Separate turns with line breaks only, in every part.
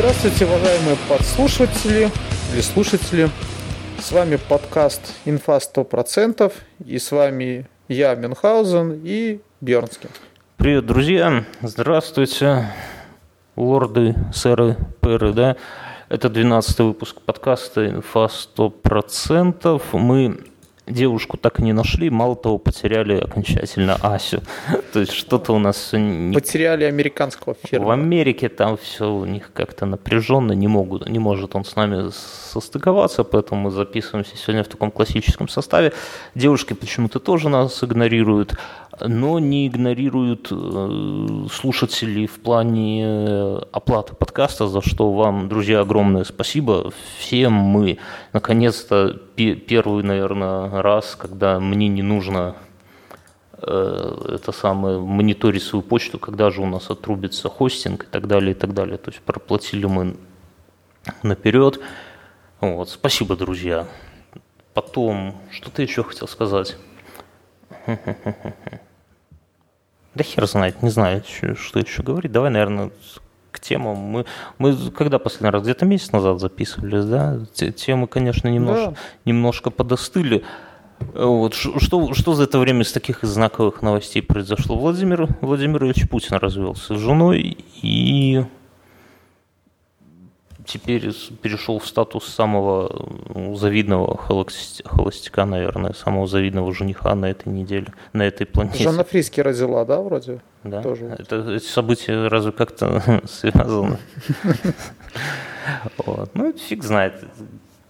Здравствуйте, уважаемые подслушиватели или слушатели. С вами подкаст «Инфа 100%» и с вами я, Мюнхгаузен и Бернский.
Привет, друзья! Здравствуйте, лорды, сэры, пэры, да? Это 12 выпуск подкаста «Инфа 100%». Мы девушку так и не нашли, мало того, потеряли окончательно Асю. То есть что-то у нас... Не...
Потеряли американского фирма.
В Америке там все у них как-то напряженно, не, могут, не может он с нами состыковаться, поэтому мы записываемся сегодня в таком классическом составе. Девушки почему-то тоже нас игнорируют, но не игнорируют э, слушателей в плане э, оплаты подкаста, за что вам, друзья, огромное спасибо. Всем мы, наконец-то, первый, наверное, раз, когда мне не нужно э, это самое, мониторить свою почту, когда же у нас отрубится хостинг и так далее, и так далее. То есть проплатили мы наперед. Вот, спасибо, друзья. Потом, что ты еще хотел сказать? Да хер знает, не знаю, что еще говорить. Давай, наверное, к темам. Мы, мы когда последний раз? Где-то месяц назад записывались, да? Темы, конечно, немножко, да. немножко подостыли. Вот, что, что за это время из таких знаковых новостей произошло? Владимир Владимирович Путин развелся с женой и теперь перешел в статус самого завидного холостяка, наверное, самого завидного жениха на этой неделе, на этой планете.
Жанна Фриски родила, да, вроде?
Да. Тоже. Это, эти события разве как-то связаны? Вот. Ну, фиг знает.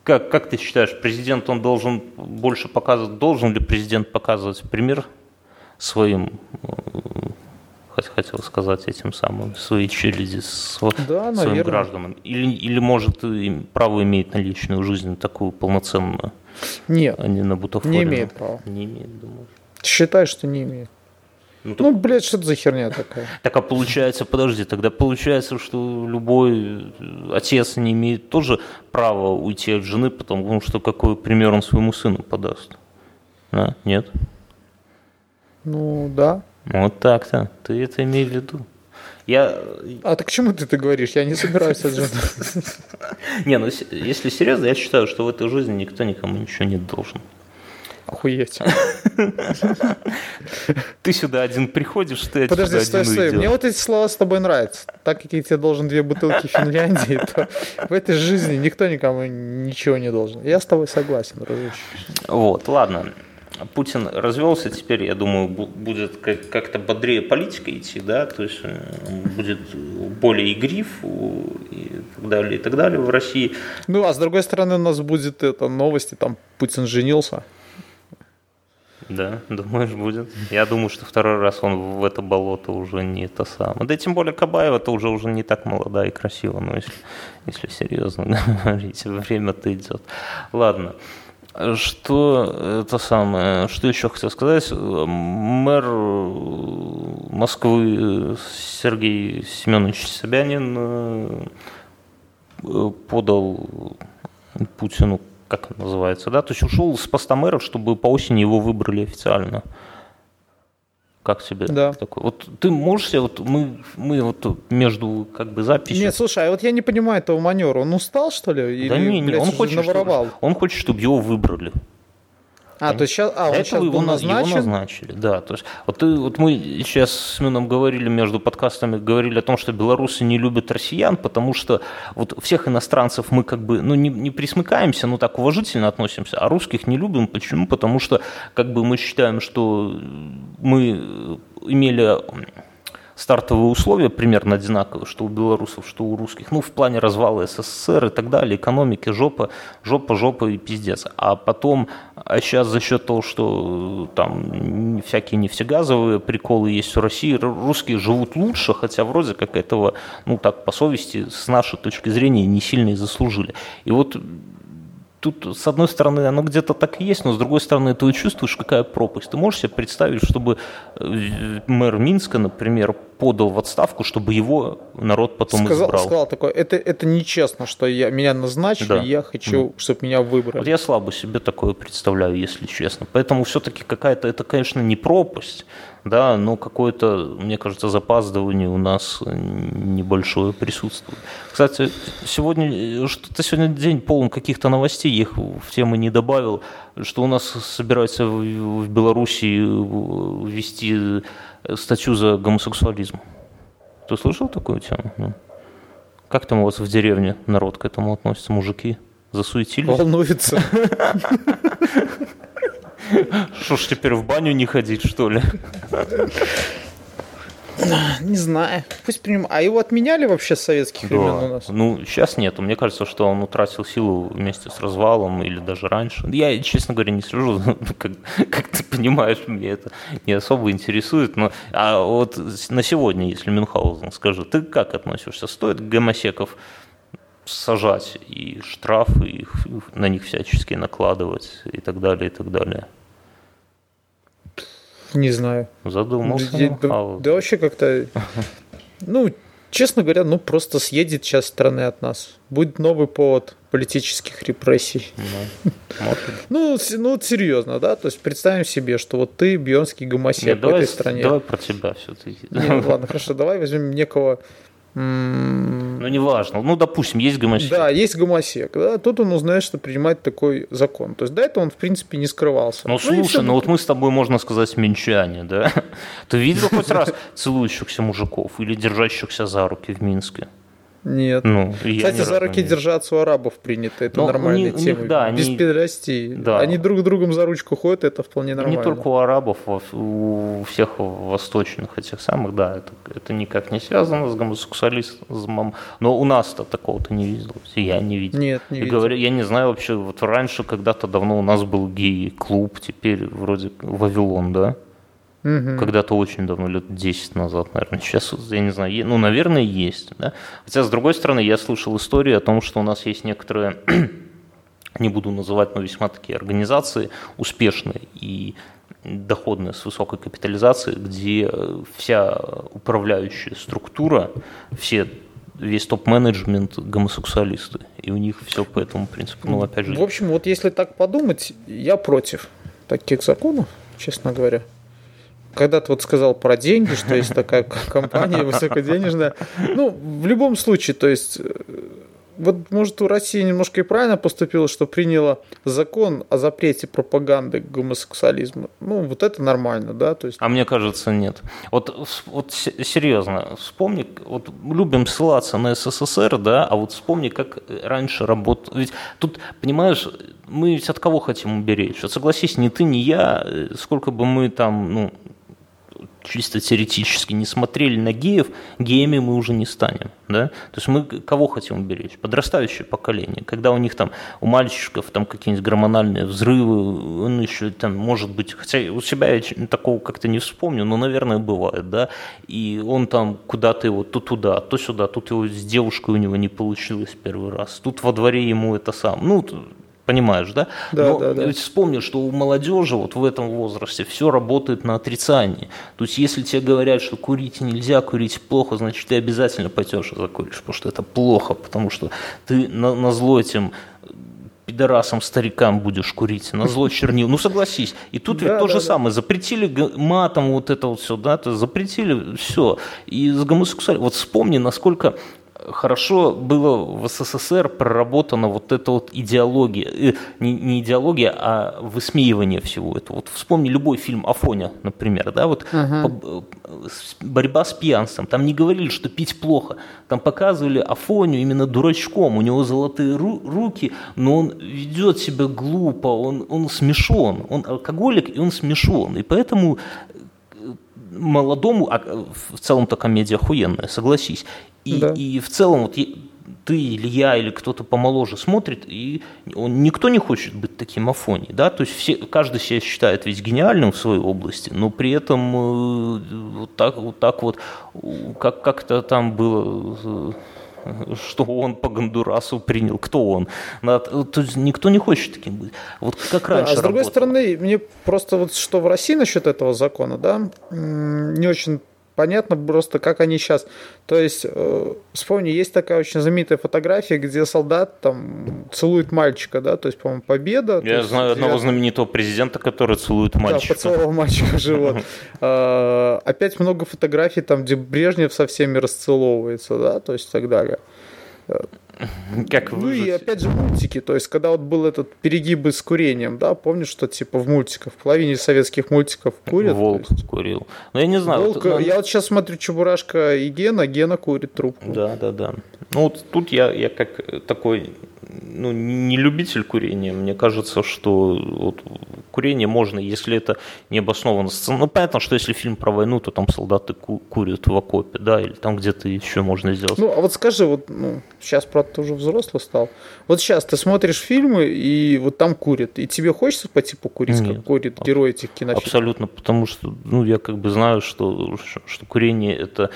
Как, как ты считаешь, президент, он должен больше показывать, должен ли президент показывать пример своим хотел сказать этим самым, своей челяди, да, своим гражданам? Или, или может право имеет на личную жизнь такую полноценную?
Нет,
а не на?
Не имеет права.
Не имеет, думаю.
Считаю, что не имеет. Ну, так... ну, блядь, что это за херня такая?
Так, а получается, подожди, тогда получается, что любой отец не имеет тоже права уйти от жены, потому что какой пример он своему сыну подаст? А, нет?
Ну, да.
Вот так-то. Ты это имей в виду. Я...
А так к чему ты это говоришь? Я не собираюсь жены.
Не, ну если серьезно, я считаю, что в этой жизни никто никому ничего не должен.
Охуеть.
Ты сюда один приходишь, ты
Подожди, стой, стой. Мне вот эти слова с тобой нравятся. Так как я тебе должен две бутылки Финляндии, то в этой жизни никто никому ничего не должен. Я с тобой согласен, дружище.
Вот, ладно. Путин развелся, теперь, я думаю, будет как-то бодрее политика идти, да, то есть э, будет более игрив и так далее, и так далее в России.
Ну, а с другой стороны, у нас будет это новости, там Путин женился.
Да, думаешь, будет? Я думаю, что второй раз он в это болото уже не то самое. Да и тем более Кабаева-то уже уже не так молода и красива, но если, если серьезно говорить, время-то идет. Ладно. Что это самое, что еще хотел сказать? Мэр Москвы Сергей Семенович Собянин э, подал Путину, как это называется, да, то есть ушел с поста мэра, чтобы по осени его выбрали официально. Как тебе
да.
такое? Вот ты можешь себе, вот мы, мы вот между как бы записью...
Нет, слушай, а вот я не понимаю этого манера. Он устал, что ли?
Да Или, не, не, блядь, он хочет, наворовал? Чтобы, он хочет, чтобы его выбрали.
А, то есть сейчас, а, он сейчас
его, назначен? его назначили, да. То есть, вот, ты, вот мы сейчас с Мином говорили между подкастами, говорили о том, что белорусы не любят россиян, потому что вот всех иностранцев мы как бы, ну, не, не присмыкаемся, но так уважительно относимся, а русских не любим. Почему? Потому что как бы мы считаем, что мы имели стартовые условия примерно одинаковые, что у белорусов, что у русских, ну, в плане развала СССР и так далее, экономики, жопа, жопа, жопа и пиздец. А потом, а сейчас за счет того, что там всякие нефтегазовые приколы есть в России, русские живут лучше, хотя вроде как этого, ну, так, по совести, с нашей точки зрения, не сильно и заслужили. И вот тут, с одной стороны, оно где-то так и есть, но с другой стороны, ты чувствуешь, какая пропасть. Ты можешь себе представить, чтобы э, мэр Минска, например, подал в отставку, чтобы его народ потом
сказал,
избрал.
Сказал такое, это, это нечестно, что я, меня назначили, да. я хочу, да. чтобы меня выбрали.
Вот я слабо себе такое представляю, если честно. Поэтому все-таки какая-то, это, конечно, не пропасть, да, но какое-то, мне кажется, запаздывание у нас небольшое присутствует. Кстати, сегодня, что-то сегодня день полон каких-то новостей, их в темы не добавил, что у нас собираются в, в Беларуси ввести статью за гомосексуализм. Ты слышал такую тему? Ну. Как там у вас в деревне народ к этому относится, мужики? Засуетились?
Волнуется.
Что ж теперь в баню не ходить, что ли?
Не знаю. Pусть приним... А его отменяли вообще с советских да. времен у нас?
Ну, сейчас нету. Мне кажется, что он утратил силу вместе с развалом или даже раньше. Я, честно говоря, не слежу. как, как ты понимаешь, мне это не особо интересует. Но, а вот на сегодня, если Мюнхгаузен, скажи, ты как относишься? Стоит гомосеков сажать и штрафы, их, на них всячески накладывать и так далее, и так далее?
Не знаю.
Задумался.
Да, да, да вообще как-то, ну, честно говоря, ну просто съедет часть страны от нас. Будет новый повод политических репрессий. Ну, ну, ну, серьезно, да? То есть представим себе, что вот ты бьонский гомосек в этой стране.
Давай про тебя все-таки.
Ладно, хорошо, давай возьмем некого
ну, неважно. Ну, допустим, есть гомосек.
Да, есть гомосек. Да? Тут он узнает, что принимает такой закон. То есть до этого он, в принципе, не скрывался.
Ну, ну слушай, ну вот мы с тобой, можно сказать, минчане, да? Ты видел хоть раз целующихся мужиков или держащихся за руки в Минске?
Нет. Ну, Кстати, за руки держаться у арабов принято. Это Но нормальная них, тема. Да, Без они... педерастии. Да. Они друг другом за ручку ходят, это вполне нормально.
Не только у арабов, у всех восточных этих самых, да, это, это никак не связано с гомосексуализмом. Но у нас-то такого-то не видел. Я не видел.
Нет, не
видел. Говорю, я не знаю вообще, вот раньше когда-то давно у нас был гей-клуб, теперь вроде Вавилон, да? Угу. Когда-то очень давно, лет 10 назад, наверное. Сейчас, я не знаю, ну, наверное, есть. Да? Хотя, с другой стороны, я слышал историю о том, что у нас есть некоторые, не буду называть, но весьма такие организации успешные и доходные с высокой капитализацией, где вся управляющая структура, все весь топ-менеджмент гомосексуалисты, и у них все по этому принципу. Ну, опять же.
В общем, вот если так подумать, я против таких законов, честно говоря когда ты вот сказал про деньги, что есть такая компания высокоденежная, ну, в любом случае, то есть э, вот, может, у России немножко и правильно поступила, что приняла закон о запрете пропаганды гомосексуализма. Ну, вот это нормально, да? То есть...
А мне кажется, нет. Вот, вот серьезно, вспомни, вот любим ссылаться на СССР, да, а вот вспомни, как раньше работал. Ведь тут, понимаешь, мы ведь от кого хотим уберечь? Вот согласись, ни ты, ни я, э, сколько бы мы там, ну, чисто теоретически не смотрели на геев, геями мы уже не станем. Да? То есть мы кого хотим уберечь? Подрастающее поколение. Когда у них там, у мальчиков там какие-нибудь гормональные взрывы, он еще там может быть, хотя у себя я такого как-то не вспомню, но, наверное, бывает, да, и он там куда-то его то туда, то сюда, тут его с девушкой у него не получилось первый раз, тут во дворе ему это сам, ну, Понимаешь, да?
Да,
Но
да, да.
Ведь вспомни, что у молодежи вот в этом возрасте все работает на отрицании. То есть, если тебе говорят, что курить нельзя, курить плохо, значит, ты обязательно пойдешь и закуришь, потому что это плохо, потому что ты на, на зло этим пидорасам, старикам будешь курить, на зло чернил. Ну, согласись. И тут ведь то же самое. Запретили матом вот это вот все, да, запретили все. И с гомосексуальностью. Вот вспомни, насколько хорошо было в СССР проработана вот эта вот идеология, э, не, не идеология, а высмеивание всего этого. Вот вспомни любой фильм Афоня, например, да, вот uh борьба с пьянством. Там не говорили, что пить плохо, там показывали Афоню именно дурачком, у него золотые ру- руки, но он ведет себя глупо, он, он смешон, он алкоголик и он смешон, и поэтому молодому, а в целом-то комедия охуенная, согласись. И, да. и в целом вот ты или я или кто-то помоложе смотрит, и он, никто не хочет быть таким Афони, да, то есть все, каждый себя считает ведь гениальным в своей области, но при этом э, вот так вот, так вот как, как-то там было э, что он по Гондурасу принял, кто он. То есть никто не хочет таким быть. Вот как раньше.
Да, а с другой работало. стороны, мне просто вот что в России насчет этого закона, да, не очень понятно просто, как они сейчас. То есть, э, вспомни, есть такая очень знаменитая фотография, где солдат там целует мальчика, да, то есть, по-моему, победа.
Я знаю
есть,
одного знаменитого президента, который целует мальчика.
Да, поцеловал мальчика в живот. А, опять много фотографий там, где Брежнев со всеми расцеловывается, да, то есть и так далее.
Как
ну и опять же мультики, то есть когда вот был этот перегибы с курением, да, помнишь, что типа в мультиках, в половине советских мультиков курят.
Волк
есть...
курил. Ну я не знаю.
Волк, вот, я вот сейчас смотрю Чебурашка и Гена, Гена курит трубку.
Да, да, да. Ну вот тут я, я как такой ну, не любитель курения. Мне кажется, что вот, курение можно, если это не обоснованно. Ну, понятно, что если фильм про войну, то там солдаты ку- курят в окопе, да, или там где-то еще можно сделать.
Ну, а вот скажи, вот ну, сейчас, правда, ты уже взрослый стал. Вот сейчас ты смотришь фильмы, и вот там курят, и тебе хочется пойти покурить, Нет, как курит герой этих кинофильмов?
Абсолютно, потому что, ну, я как бы знаю, что, что курение это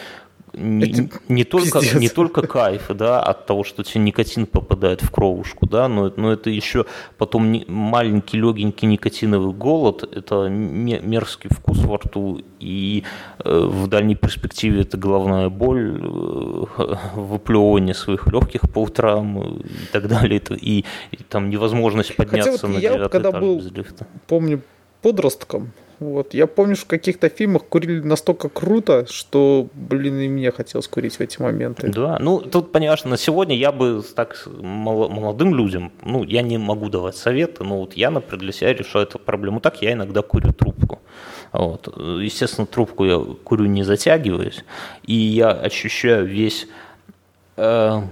не, не, только, не только кайф да, от того, что тебе никотин попадает в кровушку, да, но, но это еще потом не, маленький легенький никотиновый голод, это мерзкий вкус во рту, и э, в дальней перспективе это головная боль, э, выплевывание своих легких по утрам и так далее, и, и там невозможность подняться Хотя вот на
я, когда этаж был, без лифта. помню, подростком, вот. Я помню, что в каких-то фильмах курили настолько круто, что, блин, и мне хотелось курить в эти моменты.
Да, ну тут, понимаешь, на сегодня я бы так молодым людям, ну, я не могу давать советы, но вот я, например, для себя решаю эту проблему так, я иногда курю трубку. Вот. Естественно, трубку я курю не затягиваясь, и я ощущаю весь э,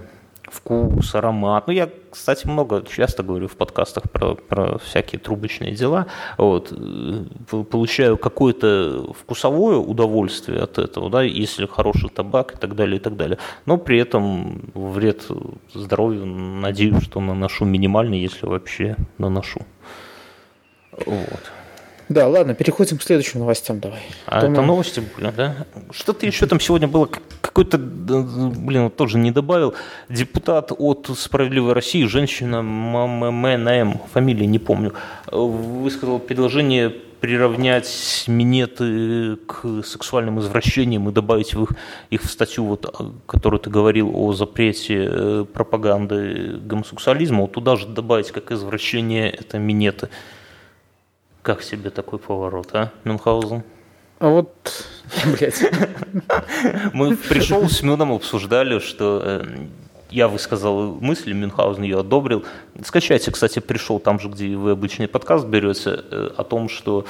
вкус, аромат. Ну, я, кстати, много, часто говорю в подкастах про, про всякие трубочные дела. Вот. Получаю какое-то вкусовое удовольствие от этого, да, если хороший табак и так далее, и так далее. Но при этом вред здоровью, надеюсь, что наношу минимальный, если вообще наношу. Вот.
Да, ладно, переходим к следующим новостям давай.
А Думаю... это новости были, да? Что-то еще там сегодня было, какой-то, блин, тоже не добавил. Депутат от «Справедливой России», женщина ММНМ, фамилии не помню, высказал предложение приравнять минеты к сексуальным извращениям и добавить в их, их в статью, вот, которую ты говорил о запрете э, пропаганды гомосексуализма, вот туда же добавить как извращение это минеты. Как себе такой поворот, а, Мюнхгаузен?
А вот, блядь.
Мы пришел с Мюном, обсуждали, что э, я высказал мысли, Мюнхгаузен ее одобрил. Скачайте, кстати, пришел там же, где вы обычный подкаст берете, э, о том, что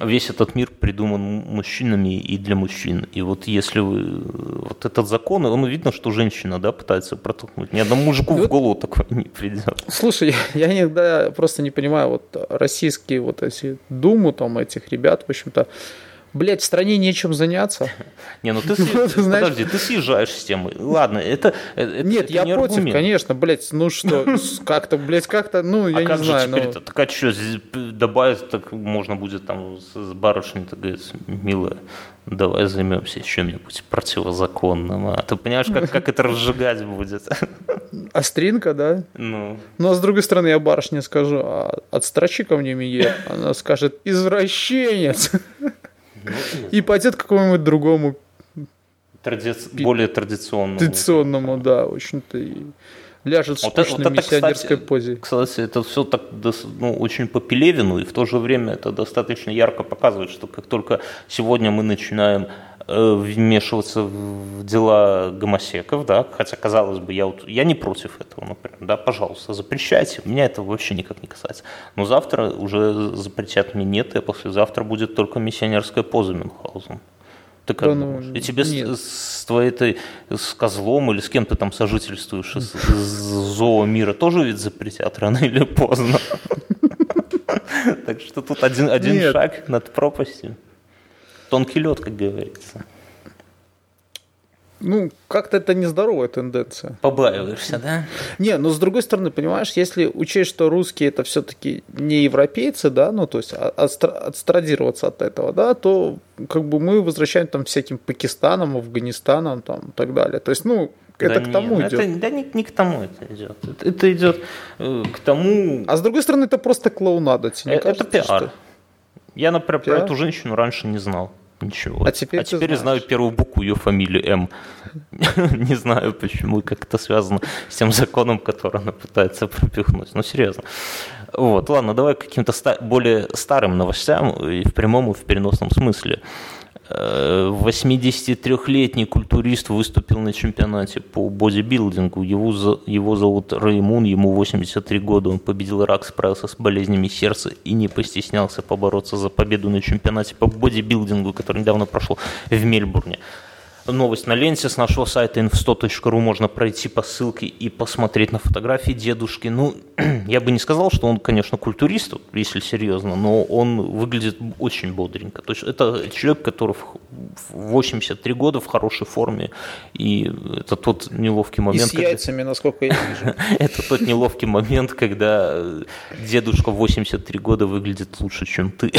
весь этот мир придуман мужчинами и для мужчин. И вот если вы... Вот этот закон, он видно, что женщина да, пытается протолкнуть. Ни одному мужику вот, в голову такое не придет.
Слушай, я иногда просто не понимаю, вот российские вот эти думу там этих ребят, в общем-то, блядь, в стране нечем заняться.
Не, ну ты, подожди, ты съезжаешь с темы. Ладно, это,
Нет, я против, конечно, блядь, ну что, как-то, блядь, как-то, ну, я а не знаю.
ну... Так а что, добавить, так можно будет там с барышней, так говорить, милая, давай займемся чем-нибудь противозаконным. А ты понимаешь, как, как это разжигать будет?
Остринка, да?
Ну.
Ну, а с другой стороны, я барышне скажу, а отстрочи ко мне Мие, она скажет, извращенец. Ну, и пойдет к какому-нибудь другому
Тради... более традиционному.
Традиционному, да, в общем-то, и ляжет в вот скучной вот миссионерской
кстати,
позе.
Кстати, это все так ну, очень по Пелевину, и в то же время это достаточно ярко показывает, что как только сегодня мы начинаем вмешиваться в дела гомосеков, да, хотя, казалось бы, я, вот, я не против этого, например, да, пожалуйста, запрещайте, меня это вообще никак не касается. Но завтра уже запретят минеты, а послезавтра будет только миссионерская поза Мюнхгаузен. Ты как да, ну, И тебе с, с твоей этой, с козлом или с кем ты там сожительствуешь из, из мира тоже ведь запретят рано или поздно. Так что тут один шаг над пропастью. Тонкий лед, как говорится.
Ну, как-то это нездоровая тенденция.
Побаиваешься, да?
Не, но с другой стороны, понимаешь, если учесть, что русские это все-таки не европейцы, да, ну, то есть а, отстрадироваться от этого, да, то как бы мы возвращаем там всяким Пакистанам, Афганистанам там и так далее. То есть, ну, это да к тому
нет,
идет.
Это, да не, не к тому это идет. Это, это идет э, к тому...
А с другой стороны, это просто клоунада. Тебе
это, это пиар. Что... Я, например, про эту женщину раньше не знал. Ничего.
А теперь,
а теперь я знаю первую букву ее фамилии М. Не знаю почему, как это связано с тем законом, который она пытается пропихнуть. Ну, серьезно. Вот, ладно, давай к каким-то ста- более старым новостям, и в прямом, и в переносном смысле. Э, 83-летний культурист выступил на чемпионате по бодибилдингу. Его, его зовут Раймун, ему 83 года. Он победил рак, справился с болезнями сердца и не постеснялся побороться за победу на чемпионате по бодибилдингу, который недавно прошел в Мельбурне. Новость на ленте с нашего сайта info100.ru можно пройти по ссылке и посмотреть на фотографии дедушки. Ну, я бы не сказал, что он, конечно, культурист, если серьезно, но он выглядит очень бодренько. То есть это человек, который в в 83 года в хорошей форме, и это тот неловкий
И
момент,
с
когда-
яйцами, насколько я вижу.
это тот неловкий момент, когда дедушка в 83 года выглядит лучше, чем ты.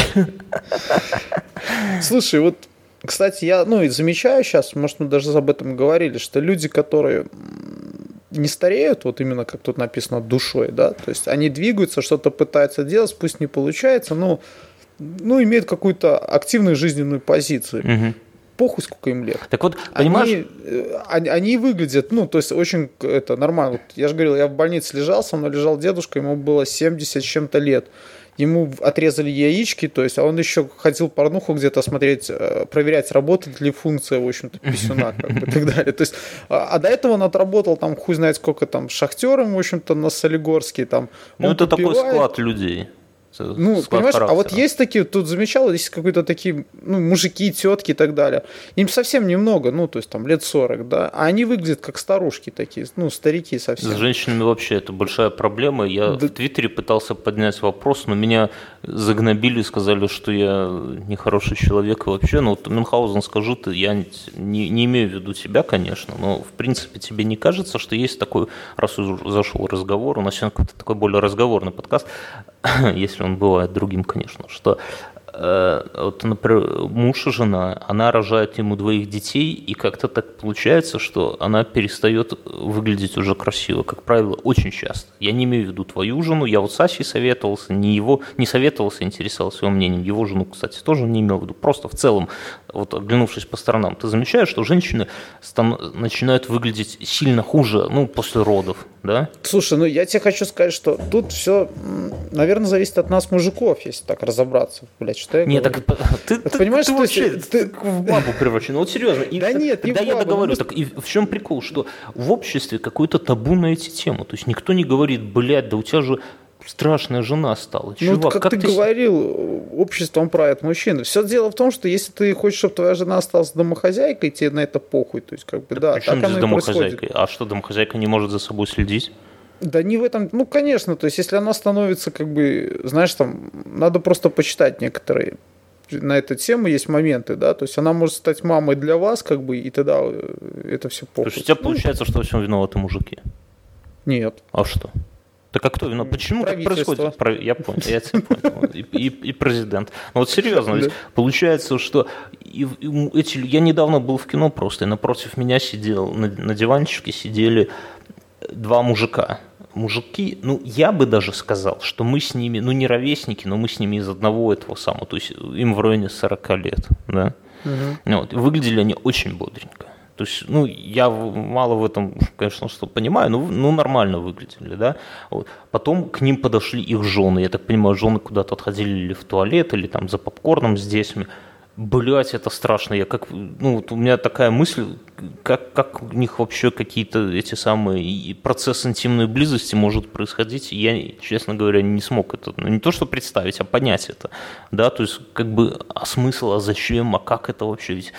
Слушай, вот, кстати, я, ну, и замечаю сейчас, может, мы даже об этом говорили, что люди, которые не стареют, вот именно как тут написано, душой, да, то есть они двигаются, что-то пытаются делать, пусть не получается, но, ну, имеют какую-то активную жизненную позицию.
Мгм.
Похуй, сколько им лет.
Так вот, понимаешь,
Они, э, они, они выглядят, ну, то есть очень это нормально. Вот я же говорил, я в больнице лежал, со мной лежал дедушка, ему было 70 с чем-то лет. Ему отрезали яички, то есть, а он еще ходил порнуху где-то смотреть, э, проверять, работает ли функция, в общем-то, писюна, как бы, и так далее. То есть, а, а до этого он отработал там хуй знает сколько там шахтером, в общем-то, на Солигорске там.
ну это такой
попивает.
склад людей.
Ну, понимаешь, а вот есть такие, тут замечал, есть какие-то такие, ну, мужики, тетки и так далее. Им совсем немного, ну, то есть там лет 40, да, а они выглядят как старушки такие, ну, старики
С
совсем.
женщинами вообще это большая проблема. Я
Да.
в Твиттере пытался поднять вопрос, но меня загнобили, сказали, что я нехороший человек и вообще. Ну, вот Мюнхгаузен, скажу ты, я не, не имею в виду тебя, конечно, но в принципе тебе не кажется, что есть такой, раз уже зашел разговор, у нас сегодня какой-то такой более разговорный подкаст, если он бывает другим, конечно, что э, вот, например, муж и жена, она рожает ему двоих детей, и как-то так получается, что она перестает выглядеть уже красиво, как правило, очень часто. Я не имею в виду твою жену, я вот с Асей советовался, не его, не советовался, интересовался его мнением, его жену, кстати, тоже не имел в виду, просто в целом, вот оглянувшись по сторонам, ты замечаешь, что женщины стан- начинают выглядеть сильно хуже, ну, после родов, да?
Слушай, ну я тебе хочу сказать, что тут все, наверное, зависит от нас, мужиков, если так разобраться. Блять, что я
Нет,
говорю?
так ты, ты,
понимаешь,
ты
есть
вообще
ты-
ты в бабу превращен. Вот серьезно. И
Да
так-
нет, не
тогда
в
я
бабу,
договорю.
ну,
Так и в чем прикол? Что в обществе какой-то табу на эти темы. То есть никто не говорит, блядь, да у тебя же страшная жена стала.
Ну,
Чувак,
вот как, ты,
с-
говорил, обществом правят мужчины. Все дело в том, что если ты хочешь, чтобы твоя жена осталась домохозяйкой, тебе на это похуй. То есть, как бы, да,
Причем
так оно происходит.
домохозяйкой? А что, домохозяйка не может за собой следить?
Да не в этом, ну, конечно, то есть, если она становится, как бы, знаешь, там, надо просто почитать некоторые на эту тему есть моменты, да, то есть она может стать мамой для вас, как бы, и тогда э, это все
То
похуй.
есть у тебя
Ну,
получается, что во всем виноваты мужики.
Нет.
А что? Так а кто виноват? Почему так происходит? Про- Я понял, я тебя понял. И, и- и президент. Ну вот серьезно, ведь получается, что и- и эти, я недавно был в кино просто, и напротив меня сидел, на, на диванчике сидели два мужика. Мужики, ну, я бы даже сказал, что мы с ними, ну, не ровесники, но мы с ними из одного этого самого, то есть им в районе 40 лет, да. Ну Вот, выглядели они очень бодренько. То есть, ну, я мало в этом, конечно, что понимаю, но ну, нормально выглядели, да. Вот. Потом к ним подошли их жены. Я так понимаю, жены куда-то отходили или в туалет, или там за попкорном с детьми. Блять, это страшно. Я как, ну, вот у меня такая мысль, как, как у них вообще какие-то эти самые процесс интимной близости может происходить. Я, честно говоря, не смог это, ну, не то что представить, а понять это. Да, то есть, как бы, а смысл, а зачем, а как это вообще? Ведь,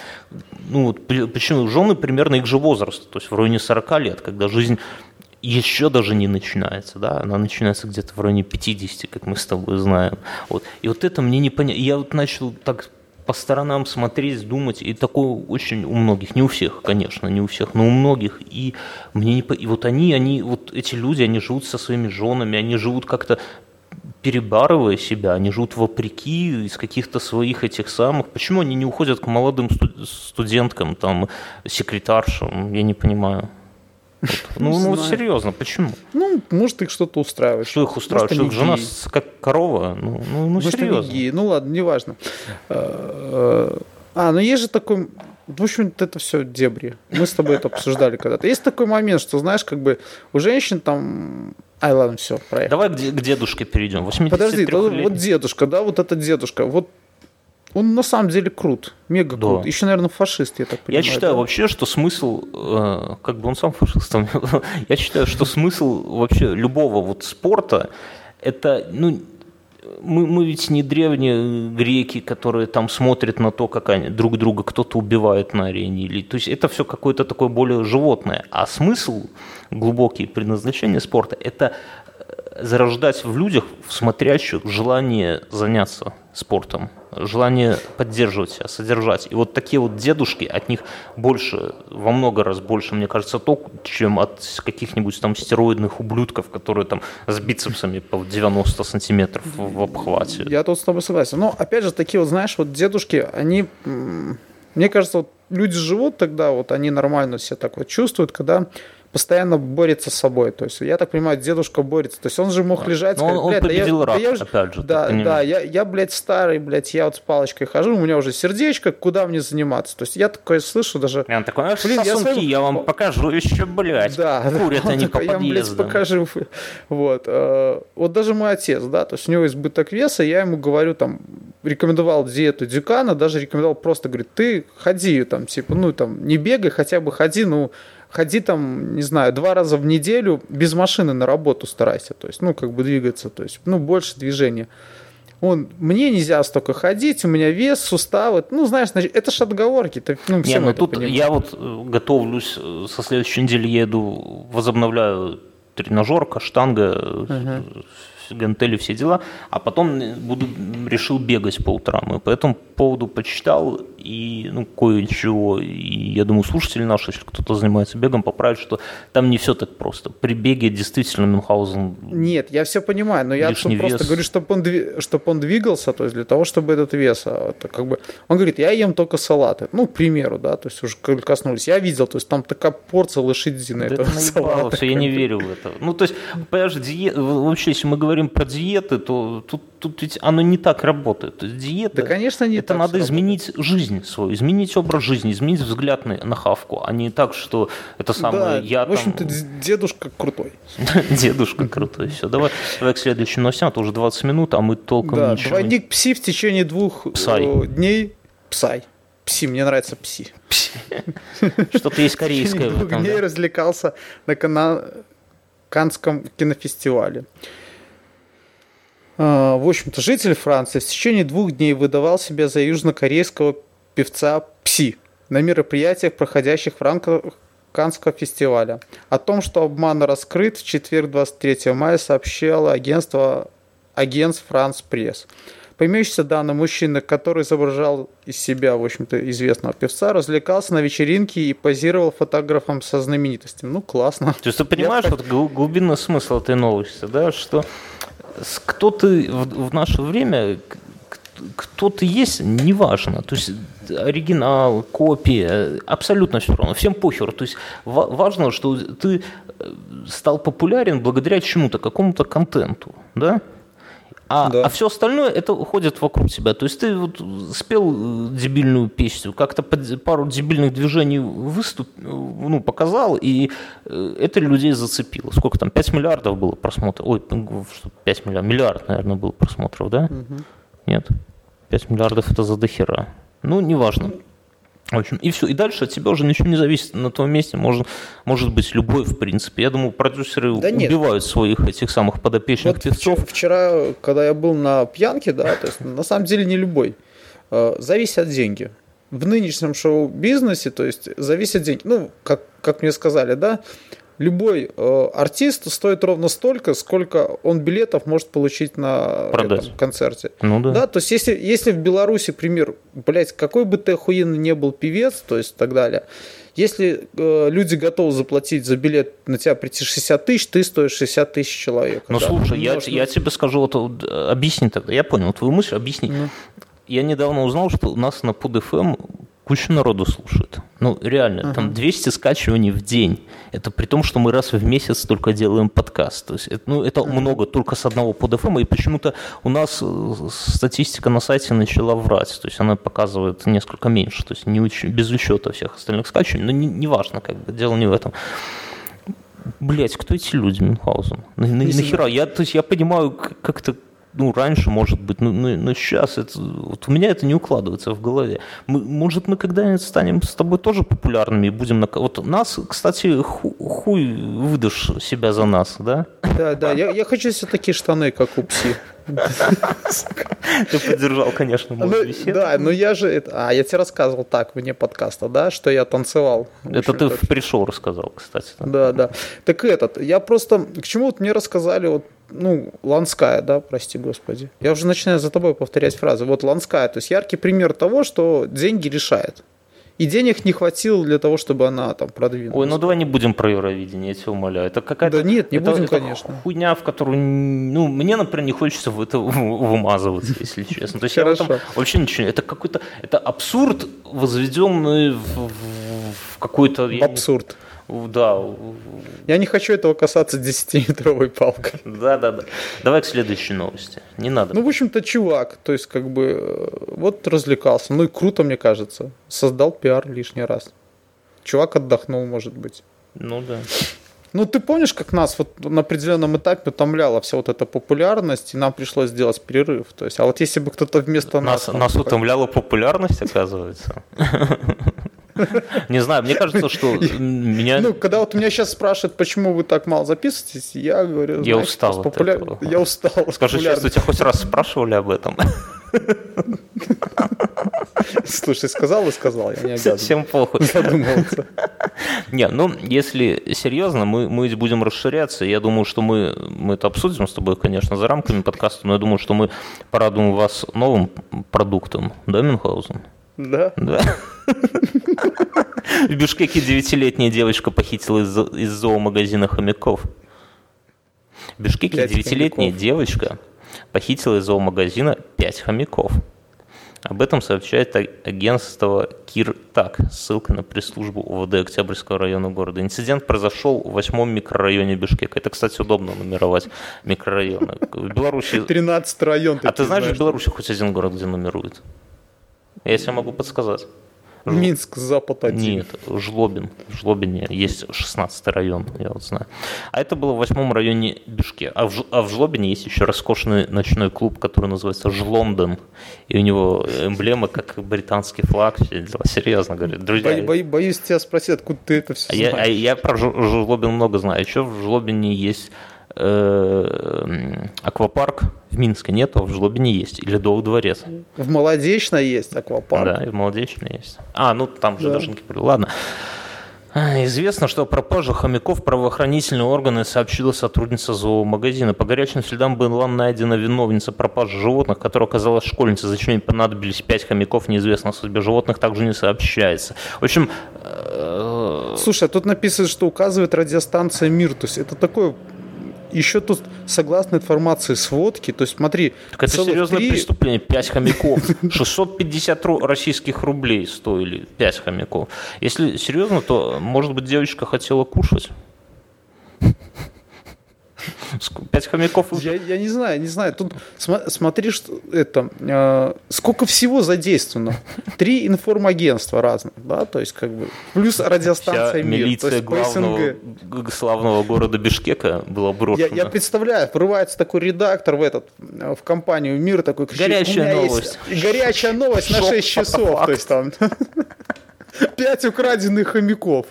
ну, вот, почему жены примерно их же возраста, то есть в районе 40 лет, когда жизнь еще даже не начинается, да, она начинается где-то в районе 50, как мы с тобой знаем. Вот. И вот это мне не понятно. Я вот начал так по сторонам смотреть, думать, и такое очень у многих, не у всех, конечно, не у всех, но у многих, и мне не и вот они, они, вот эти люди, они живут со своими женами, они живут как-то перебарывая себя, они живут вопреки из каких-то своих этих самых. Почему они не уходят к молодым сту- студенткам, там, секретаршам, я не понимаю. Вот. Ну, ну вот серьезно, почему?
Ну, может, их что-то устраивает.
Что их устраивает?
Может,
Что
они
жена
геи.
как корова? Ну, ну, ну
Может, они
серьезно.
геи. Ну ладно, неважно. Э, А, ну есть же такой, в общем, это все дебри. Мы с тобой это обсуждали когда-то. Есть такой момент, что, знаешь, как бы у женщин там... Ай, ладно, все, проехали.
Давай к, дедушке перейдем.
Подожди, вот дедушка, да, вот этот дедушка. Вот он на самом деле крут, мега да. крут. Еще, наверное, фашист, я так
понимаю. Я считаю да? вообще, что смысл, э, как бы он сам фашист, я считаю, что смысл вообще любого вот спорта, это, ну, мы, мы ведь не древние греки, которые там смотрят на то, как они друг друга кто-то убивает на арене. Или, то есть это все какое-то такое более животное. А смысл, глубокий предназначение спорта – это зарождать в людях, в смотрящих, желание заняться спортом, желание поддерживать себя, содержать. И вот такие вот дедушки, от них больше, во много раз больше, мне кажется, толку, чем от каких-нибудь там стероидных ублюдков, которые там с бицепсами по 90 сантиметров в обхвате.
Я тут с тобой согласен. Но, опять же, такие вот, знаешь, вот дедушки, они, мне кажется, вот люди живут тогда, вот они нормально себя так вот чувствуют, когда постоянно борется с собой. То есть, я так понимаю, дедушка борется. То есть, он же мог лежать...
Но сказать, он, он победил да я, рак, да я, опять же.
Да, да, я, я, блядь, старый, блядь, я вот с палочкой хожу, у меня уже сердечко, куда мне заниматься? То есть, я такое слышу даже...
Я такой, ну, блин, я, своим... я вам покажу еще, блядь. Да, Курят они по
Я вам, блядь, покажу. Вот. Э, вот даже мой отец, да, то есть, у него избыток веса, я ему говорю, там, рекомендовал диету Дюкана, даже рекомендовал просто, говорит, ты ходи, там, типа, ну, там, не бегай, хотя бы ходи, ну, ходи там, не знаю, два раза в неделю без машины на работу старайся, то есть, ну, как бы двигаться, то есть, ну, больше движения. Он, мне нельзя столько ходить, у меня вес, суставы, ну, знаешь, это же отговорки, ты, ну,
Не, ну, тут понимаем. я вот э, готовлюсь, э, со следующей недели еду, возобновляю тренажерка, штанга, uh-huh гантели, все дела, а потом буду, решил бегать по утрам. И по этому поводу почитал и ну, кое-чего. И я думаю, слушатели наши, если кто-то занимается бегом, поправят, что там не все так просто. При беге действительно Мюнхгаузен...
Нет, я все понимаю, но я просто вес. говорю, чтобы он, чтобы он двигался, то есть для того, чтобы этот вес, а, это как бы... Он говорит, я ем только салаты. Ну, к примеру, да, то есть уже коснулись. Я видел, то есть там такая порция лошадиной
да этого это салата. Я не верю в это. Ну, то есть, диет... вообще, если мы говорим про диеты, то тут, тут ведь оно не так работает. То диета,
да, конечно, не
это надо изменить жизнь свою, изменить образ жизни, изменить взгляд на, на хавку, а не так, что это самое да, я
В общем-то, там... дедушка крутой.
Дедушка крутой. Все, давай, давай к следующим новостям, это уже 20 минут, а мы толком
да, ничего... Двойник пси в течение двух Псай. Э, дней. Псай. Пси, мне нравится пси.
Что-то есть корейское в
этом. дней развлекался на Канском кинофестивале. А, в общем-то, житель Франции в течение двух дней выдавал себя за южнокорейского певца Пси на мероприятиях, проходящих в рамках Канского фестиваля. О том, что обман раскрыт, в четверг 23 мая сообщало агентство Агентс Франс Пресс. По имеющимся данным, мужчина, который изображал из себя, в общем-то, известного певца, развлекался на вечеринке и позировал фотографом со знаменитостями. Ну, классно.
То есть ты понимаешь, Я... вот глубинный смысл этой новости, да, что кто ты в, в наше время, кто ты есть, неважно. То есть оригинал, копия, абсолютно все равно, всем похер. То есть важно, что ты э, стал популярен благодаря чему-то, какому-то контенту, да? А, да. а все остальное это уходит вокруг тебя. То есть ты вот спел э, дебильную песню, как-то пару дебильных движений выступ, ну, показал, и э, это людей зацепило. Сколько там? 5 миллиардов было просмотров. Ой, ну, что 5 миллиардов? Миллиард, наверное, было просмотров, да? Угу. Нет. 5 миллиардов это за дохера. Ну, неважно. В общем, и все. И дальше от тебя уже ничего не зависит. На твоем месте может, может быть любой, в принципе. Я думаю, продюсеры да убивают своих этих самых подопечных вот певцов.
Вчера, когда я был на пьянке, да, то есть на самом деле не любой. Э, зависят деньги. В нынешнем шоу-бизнесе, то есть зависят деньги. Ну, как, как мне сказали, да, любой э, артист стоит ровно столько, сколько он билетов может получить на этом концерте.
Ну да.
Да, то есть если, если в Беларуси, пример, блядь, какой бы ты охуенный не был певец, то есть так далее, если э, люди готовы заплатить за билет на тебя прийти 60 тысяч, ты стоишь 60 тысяч человек.
Ну да? слушай, я, Может, я тебе скажу, вот, объясни тогда, я понял твою мысль, объясни. Ну. Я недавно узнал, что у нас на PodFM куча народу слушает. Ну, реально, uh-huh. там 200 скачиваний в день. Это при том, что мы раз в месяц только делаем подкаст. То есть, это, ну, это uh-huh. много только с одного под FM, и почему-то у нас э, статистика на сайте начала врать. То есть она показывает несколько меньше, то есть не уч- без учета всех остальных скачиваний. Но неважно, не, важно, как бы, дело не в этом. Блять, кто эти люди, Мюнхгаузен? На, на, нахера? Я, то есть я понимаю, как это ну, раньше, может быть, но, но, но сейчас это, вот у меня это не укладывается в голове. Мы, может, мы когда-нибудь станем с тобой тоже популярными и будем... На... Вот нас, кстати, ху, хуй выдашь себя за нас, да?
Да, да, я, я хочу себе такие штаны, как у пси.
Ты поддержал, конечно, мою
ну,
беседу.
Да, но я же... А, я тебе рассказывал так, вне подкаста, да, что я танцевал.
Это ты в пришел рассказал, кстати.
Да, да. Так этот, я просто... К чему вот мне рассказали вот ну, Ланская, да, прости господи. Я уже начинаю за тобой повторять фразы. Вот Ланская, то есть яркий пример того, что деньги решают. И денег не хватило для того, чтобы она там продвинулась.
Ой, ну давай не будем про Евровидение, я тебя умоляю. Это какая-то...
Да нет, не
это,
будем,
это
конечно.
хуйня, в которую... Ну, мне, например, не хочется в это вымазываться, если честно. То есть я вообще ничего... Это какой-то... Это абсурд, возведенный в, в какой-то...
Абсурд.
Да.
Я не хочу этого касаться 10-метровой палкой.
Да, да, да. Давай к следующей новости. Не надо.
Ну, в общем-то, чувак, то есть, как бы, э, вот развлекался. Ну и круто, мне кажется. Создал пиар лишний раз. Чувак отдохнул, может быть.
Ну да.
Ну, ты помнишь, как нас вот на определенном этапе утомляла вся вот эта популярность, и нам пришлось сделать перерыв? То есть, а вот если бы кто-то вместо
нас...
Нас,
нас утомляла популярность, оказывается? Не знаю, мне кажется, что меня...
Ну, когда вот меня сейчас спрашивают, почему вы так мало записываетесь, я говорю...
Я устал от этого.
Я устал
Скажи честно, тебя хоть раз спрашивали об этом?
Слушай, сказал и сказал, я не обязан.
Всем похуй.
Задумывался.
Не, ну, если серьезно, мы, мы будем расширяться. Я думаю, что мы, мы это обсудим с тобой, конечно, за рамками подкаста, но я думаю, что мы порадуем вас новым продуктом, да, Мюнхгаузен?
Да.
Да. В Бишкеке девятилетняя девочка похитила из, из зоомагазина хомяков. В Бишкеке девятилетняя девочка похитила из зоомагазина пять хомяков. Об этом сообщает агентство Кир Так, ссылка на пресс-службу УВД Октябрьского района города. Инцидент произошел в восьмом микрорайоне Бишкека. Это, кстати, удобно нумеровать микрорайоны. В Беларуси...
13 район.
А ты знаешь, в Беларуси хоть один город, где нумеруют? Я себе могу подсказать.
Минск, Запад один.
Нет, Жлобин. В Жлобине есть 16 район, я вот знаю. А это было в восьмом районе Бишке. А в, а в Жлобине есть еще роскошный ночной клуб, который называется Жлондон. И у него эмблема как британский флаг. Серьезно говорю. Друзья,
Бо, бо, боюсь тебя спросить, откуда ты это все
а
знаешь.
Я, а я про Жлобин много знаю. Еще в Жлобине есть э, аквапарк в Минске нет, а в Жлобине есть. Или Долг дворец.
В Молодечной есть аквапарк.
Да, и в Молодечной есть. А, ну там же да. даже Ладно. А, известно, что о пропаже хомяков правоохранительные органы сообщила сотрудница зоомагазина. По горячим следам была найдена виновница пропажи животных, которая оказалась школьницей. Зачем ей понадобились пять хомяков, неизвестно. О судьбе животных также не сообщается. В общем...
Э, Слушай, а тут написано, что указывает радиостанция «Мир». То есть это такое еще тут, согласно информации сводки, то есть смотри...
Так это серьезное три... преступление, 5 хомяков. 650 российских рублей стоили 5 хомяков. Если серьезно, то, может быть, девочка хотела кушать? Пять хомяков.
Я, я не знаю, не знаю. Тут см, смотри, что это э, сколько всего задействовано. Три информагентства разных, да, то есть как бы плюс радиостанция
Вся Мир. Милиция главного славного города Бишкека была брошена.
Я, я представляю, врывается такой редактор в этот в компанию Мир такой
кричит, горячая новость.
Есть горячая новость на 6 часов, то есть там. Пять украденных хомяков.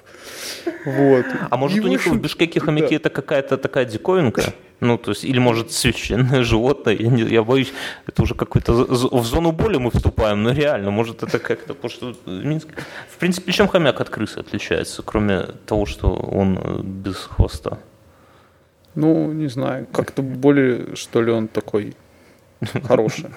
Вот.
А может и у них в Бишкеке хомяки да. это какая-то такая диковинка? Ну, то есть, или может священное животное, я, не, я боюсь, это уже какой-то в зону боли мы вступаем, но реально, может это как-то, потому что Минск, в принципе, чем хомяк от крысы отличается, кроме того, что он э, без хвоста?
Ну, не знаю, как-то более, что ли, он такой хорошее.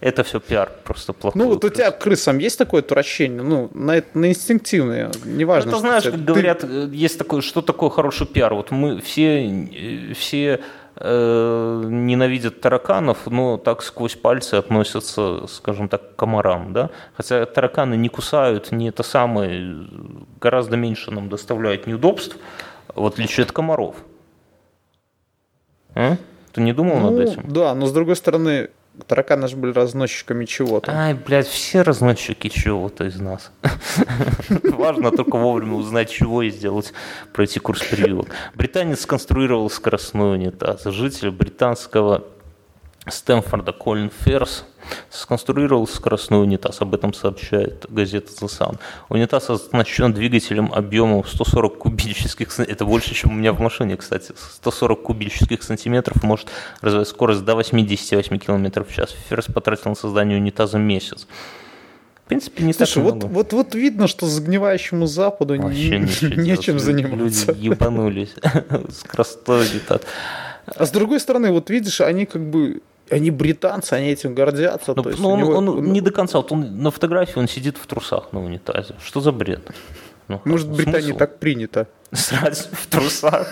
Это все пиар, просто плохой.
Ну, вот у тебя крысам есть такое отвращение? Ну, на, на инстинктивное, неважно.
Ну, ты знаешь, как говорят, есть такое, что такое хороший пиар. Вот мы все, э, все э, ненавидят тараканов, но так сквозь пальцы относятся, скажем так, к комарам, да? Хотя тараканы не кусают, не это самое, гораздо меньше нам доставляют неудобств, в отличие от комаров. А? Ты не думал
Ну,
над этим?
да, но с другой стороны, тараканы же были разносчиками чего-то.
Ай, блядь, все разносчики чего-то из нас. Важно только вовремя узнать, чего и сделать, пройти курс прививок. Британец сконструировал скоростной унитаз. Житель британского Стэнфорда Колин Ферс сконструировал скоростной унитаз. Об этом сообщает газета The Sun. Унитаз оснащен двигателем объемом 140 кубических. Это больше, чем у меня в машине, кстати. 140 кубических сантиметров может развивать скорость до 88 км в час. Ферс потратил на создание унитаза месяц. В принципе, не
Слушай,
так
вот,
много.
вот, вот видно, что загнивающему Западу
Вообще
не- нечем заниматься.
Люди ебанулись. Скоростной унитаз.
А с другой стороны, вот видишь, они как бы, они британцы, они этим гордятся.
Ну,
то есть
ну,
у
он,
него-
он не до конца. Вот он на фотографии он сидит в трусах на унитазе. Что за бред? Ну,
Может, в Британии
смысл?
так принято.
Срать в трусах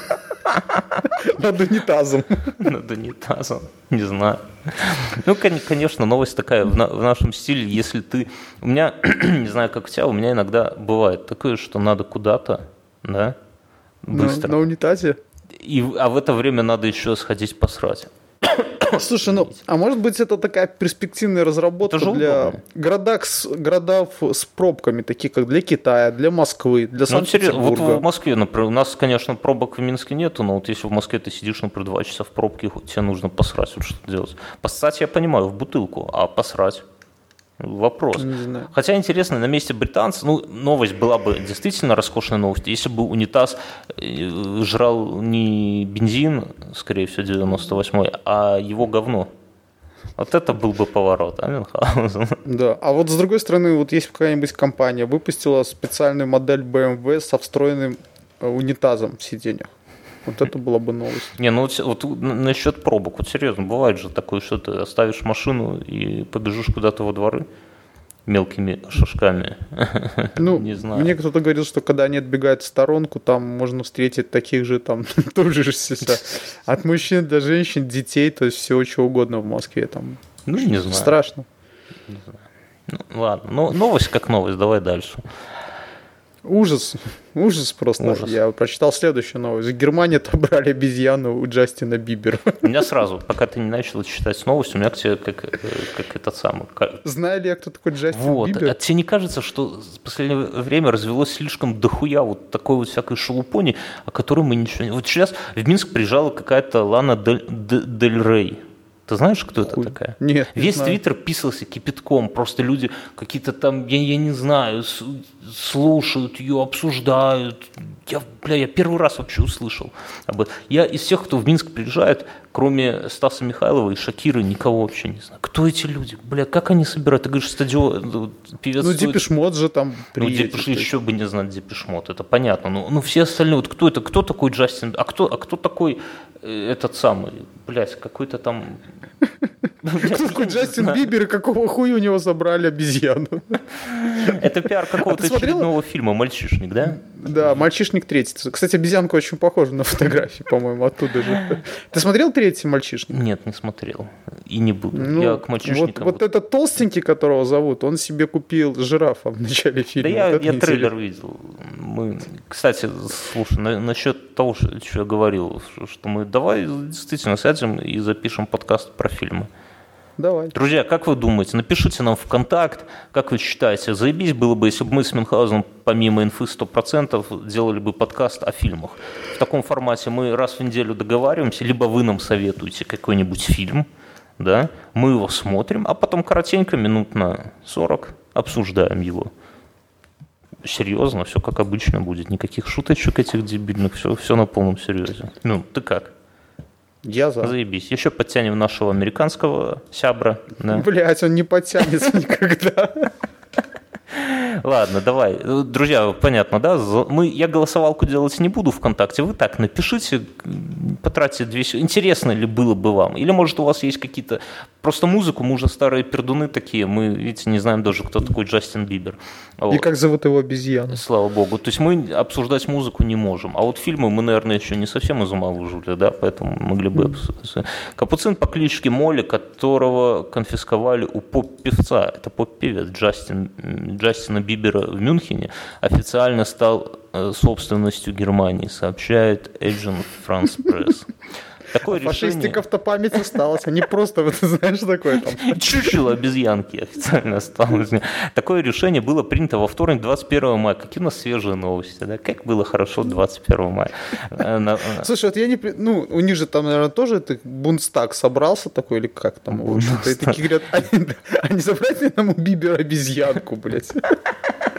Над унитазом.
над унитазом. Не знаю. Ну, кон- конечно, новость такая в, на- в нашем стиле. Если ты... У меня, не знаю, как у тебя, у меня иногда бывает такое, что надо куда-то, да,
На,
быстро.
на унитазе.
И, а в это время надо еще сходить посрать.
Слушай, ну, а может быть это такая перспективная разработка
Это
для с, городов с пробками, таких как для Китая, для Москвы, для
Ну, серьезно, вот
Санкт-Петербурга.
в Москве, например, у нас, конечно, пробок в Минске нету, но вот если в Москве ты сидишь, например, два часа в пробке, тебе нужно посрать, вот что делать. Поссать я понимаю, в бутылку, а посрать? Вопрос. Хотя интересно, на месте британцев, ну, новость была бы действительно роскошной новостью, если бы унитаз э, жрал не бензин, скорее всего, 98-й, а его говно. Вот это был бы поворот, а Мюнхгаузен?
Да, а вот с другой стороны, вот есть какая-нибудь компания выпустила специальную модель BMW со встроенным э, унитазом в сиденьях. Вот это была бы новость.
Не, ну вот, вот насчет пробок, вот серьезно, бывает же такое, что ты оставишь машину и побежишь куда-то во дворы мелкими шажками.
Ну,
Не знаю.
мне кто-то говорил, что когда они отбегают в сторонку, там можно встретить таких же там тружишься от мужчин до женщин, детей, то есть всего чего угодно в Москве. Там
Ну, не знаю.
страшно.
Ну, ладно, ну, новость как новость, давай дальше.
Ужас, ужас просто.
Ужас.
Я прочитал следующую новость. В Германии отобрали обезьяну у Джастина Бибера.
У меня сразу, пока ты не начал читать новость, у меня к тебе как, э, как этот самый... как-
Знаю ли я, кто такой Джастин
Вот,
Бибер?
а тебе не кажется, что в последнее время развелось слишком дохуя вот такой вот всякой шелупони, о которой мы ничего не... Вот сейчас в Минск приезжала какая-то Лана Дель, Де- Дель Рей. Ты знаешь, кто это
Хуй.
такая?
Нет, не
Весь
знаю.
твиттер писался кипятком, просто люди какие-то там, я, я не знаю, с- слушают ее, обсуждают. Я, бля, я первый раз вообще услышал об этом. Я из всех, кто в Минск приезжает, кроме Стаса Михайлова и Шакиры, никого вообще не знаю. Кто эти люди? Бля, как они собирают? Ты говоришь, стадион, ну, певец
Ну,
стоит-
Депеш Мод же там
ну,
приедет.
Depeche,
то есть.
еще бы не знать Depeche Mode, это понятно. Ну, ну, все остальные, вот кто это, кто такой Джастин, а кто, а кто такой э, этот самый, блядь, какой-то там...
Кто такой Джастин Бибер и какого хуя у него забрали обезьяну?
Это пиар какого-то
А смотрела?
очередного фильма «Мальчишник», да?
Да, мальчишник третий. Кстати, обезьянка очень похожа на фотографии, по-моему, оттуда же. Ты смотрел третий мальчишник?
Нет, не смотрел. И не буду.
Ну,
я к
вот,
мальчишникам...
вот этот толстенький, которого зовут, он себе купил жирафа в начале
Да
фильма.
я,
Вот это
я
интересно.
трейлер видел. Мы, кстати, слушай, на- насчет того, что, я говорил, что- что мы давай действительно сядем и запишем подкаст про фильмы.
Давай.
Друзья, как вы думаете, напишите нам в контакт, как вы считаете, заебись было бы, если бы мы с Мюнхгаузеном помимо инфы 100% делали бы подкаст о фильмах. В таком формате мы раз в неделю договариваемся, либо вы нам советуете какой-нибудь фильм, да, мы его смотрим, а потом коротенько, минут на 40, обсуждаем его. Серьезно, все как обычно будет, никаких шуточек этих дебильных, все, все на полном серьезе. Ну, ты как?
Я за.
Заебись. Еще подтянем нашего американского сябра. Да.
Блять, он не подтянется никогда.
Ладно, давай. Э, Друзья, понятно, да? Мы, я голосовалку делать не буду ВКонтакте. Вы так напишите, потратьте две Интересно ли было бы вам? Или, может, у вас есть какие-то... Просто музыку, мы уже старые пердуны такие, мы, видите, не знаем даже, кто такой Джастин Бибер.
Вот. И как зовут его обезьяну.
Слава богу. То есть мы обсуждать музыку не можем. А вот фильмы мы, наверное, еще не совсем из ума выжили, да, поэтому могли бы. Капуцин по кличке Молли, которого конфисковали у поп-певца, это поп-певец Джастин, Джастина Бибера в Мюнхене, официально стал э, собственностью Германии, сообщает Agent France Press.
Такое Фашистиков-то память осталась, они просто, вот, знаешь, такое там...
Чучело обезьянки официально осталось. Такое решение было принято во вторник, 21 мая. Какие у нас свежие новости, да? Как было хорошо 21 мая. Э,
Слушай, вот я не... Ну, у них же там, наверное, тоже это Бунстаг собрался такой, или как там? И такие говорят, а не забрать ли нам у Бибера обезьянку, блядь?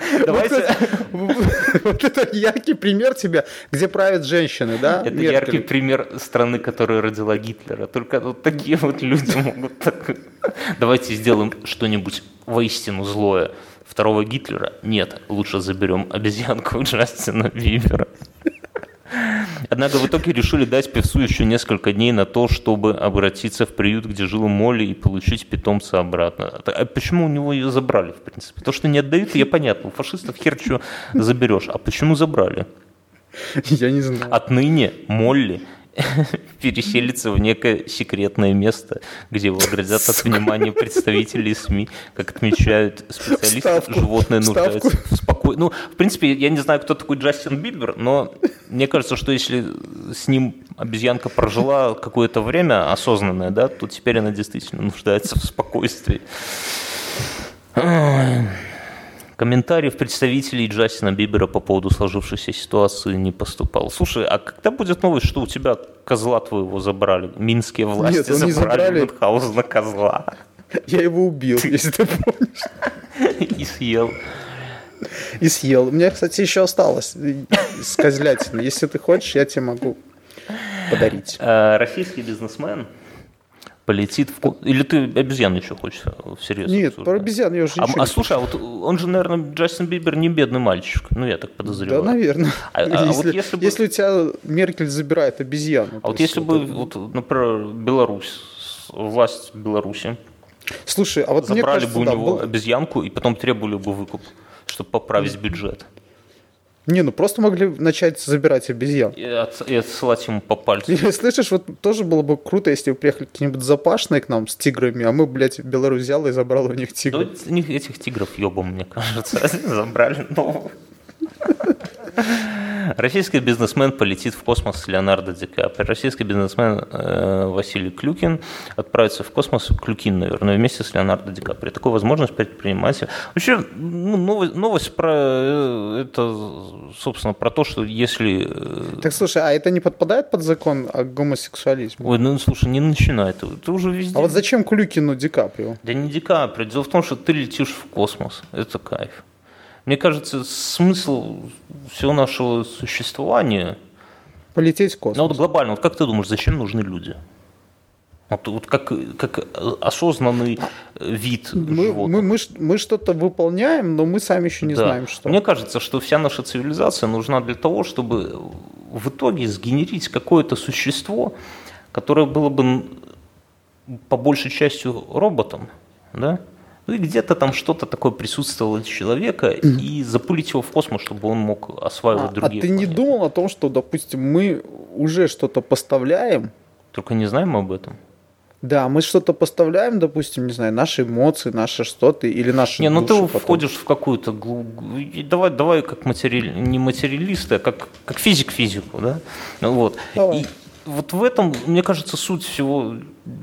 Давайте... Вот это яркий пример тебя, где правят женщины, да?
Это яркий пример страны, которая родила Гитлера. Только вот такие вот люди могут так... Давайте сделаем что-нибудь воистину злое. Второго Гитлера? Нет, лучше заберем обезьянку Джастина Бибера. Однако в итоге решили дать певцу еще несколько дней на то, чтобы обратиться в приют, где жила Молли, и получить питомца обратно. А почему у него ее забрали, в принципе? То, что не отдают, я понятно. У фашистов хер что заберешь. А почему забрали?
Я не знаю.
Отныне Молли переселится в некое секретное место, где его оградят от внимания представителей СМИ, как отмечают специалисты, Ставку. животное нуждается в спокой... Ну, в принципе, я не знаю, кто такой Джастин Бибер, но мне кажется, что если с ним обезьянка прожила какое-то время осознанное, да, то теперь она действительно нуждается в спокойствии. Комментариев представителей Джастина Бибера по поводу сложившейся ситуации не поступал. Слушай, а когда будет новость, что у тебя козла твоего забрали? Минские власти Нет, забрали, забрали Мюнхгаузена козла.
Я его убил, если ты помнишь.
И съел.
И съел. У меня, кстати, еще осталось с козлятины. Если ты хочешь, я тебе могу подарить.
А, российский бизнесмен полетит в... Или ты обезьян еще хочешь всерьез?
Нет, про обезьян я уже
а, а слушай, а вот он же, наверное, Джастин Бибер не бедный мальчик. Ну, я так подозреваю.
Да, наверное. А, а, если, вот если, бы... если у тебя Меркель забирает обезьяну.
А вот если бы, вот, например, Беларусь, власть Беларуси,
Слушай, а вот
забрали
мне кажется,
бы у да, него был... обезьянку и потом требовали бы выкуп, чтобы поправить бюджет.
Не, ну просто могли начать забирать обезьян.
И, от, и отсылать ему по пальцу.
И, слышишь, вот тоже было бы круто, если бы приехали какие-нибудь запашные к нам с тиграми, а мы, блядь, Беларусь взял и забрал у них тигров.
Да, у них этих тигров ебом, мне кажется, забрали нового. Российский бизнесмен полетит в космос с Леонардо Ди Капри. Российский бизнесмен э, Василий Клюкин отправится в космос, Клюкин, наверное, вместе с Леонардо Ди Капри. Такую возможность предпринимать. Вообще, ну, новость, новость про э, это, собственно, про то, что если...
Э, так, слушай, а это не подпадает под закон о гомосексуализме?
Ой, ну, слушай, не начинай. Ты, ты уже везде...
А вот зачем Клюкину Ди Каприо?
Да не Ди Каприо. Дело в том, что ты летишь в космос. Это кайф. Мне кажется, смысл всего нашего существования...
Полететь в космос.
Ну вот глобально, вот как ты думаешь, зачем нужны люди? Вот, вот как, как осознанный вид
мы, животных. Мы, мы, мы что-то выполняем, но мы сами еще не да. знаем, что.
Мне кажется, что вся наша цивилизация нужна для того, чтобы в итоге сгенерить какое-то существо, которое было бы по большей частью роботом, да? Ну и где-то там что-то такое присутствовало человека, mm. и запулить его в космос, чтобы он мог осваивать а, другие.
А ты планеты. не думал о том, что, допустим, мы уже что-то поставляем?
Только не знаем об этом.
Да, мы что-то поставляем, допустим, не знаю, наши эмоции, наше что-то или наши.
Не, ну ты потом. входишь в какую-то давай, давай как материал, не материалисты, а как как физик физику, да, вот. Давай. И вот в этом, мне кажется, суть всего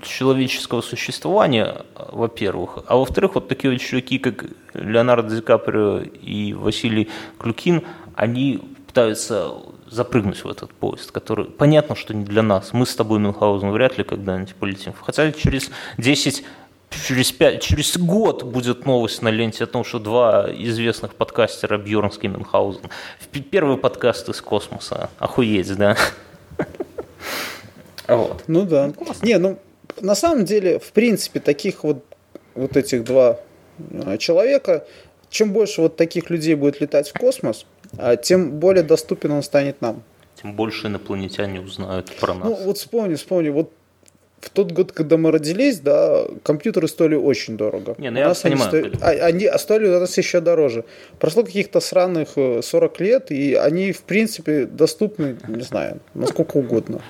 человеческого существования, во-первых. А во-вторых, вот такие вот чуваки, как Леонардо Ди Каприо и Василий Клюкин, они пытаются запрыгнуть в этот поезд, который понятно, что не для нас. Мы с тобой, Мюнхгаузен, вряд ли когда-нибудь полетим. Хотя через 10 Через, 5, через год будет новость на ленте о том, что два известных подкастера Бьернский и Мюнхгаузен. Первый подкаст из космоса. Охуеть, да?
Вот. Ну да. Ну, Не, ну на самом деле, в принципе, таких вот, вот этих два э, человека, чем больше вот таких людей будет летать в космос, а тем более доступен он станет нам.
тем больше инопланетяне узнают про нас.
Ну, вот вспомни, вспомни, вот в тот год, когда мы родились, да, компьютеры стоили очень дорого.
Не, ну я нас понимаю.
Они, стоили, а, они стоили у нас еще дороже. Прошло каких-то сраных 40 э, лет, и они, в принципе, доступны, не знаю, насколько угодно.